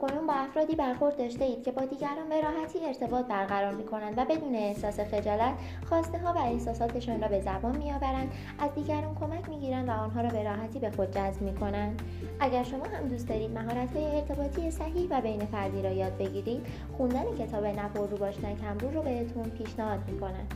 تاکنون با افرادی برخورد داشته اید که با دیگران به راحتی ارتباط برقرار می کنند و بدون احساس خجالت خواسته ها و احساساتشان را به زبان می آورند از دیگران کمک می گیرند و آنها را به راحتی به خود جذب می کنند اگر شما هم دوست دارید مهارت های ارتباطی صحیح و بین فردی را یاد بگیرید خوندن کتاب نپر رو باش کمرو رو بهتون پیشنهاد می کنند.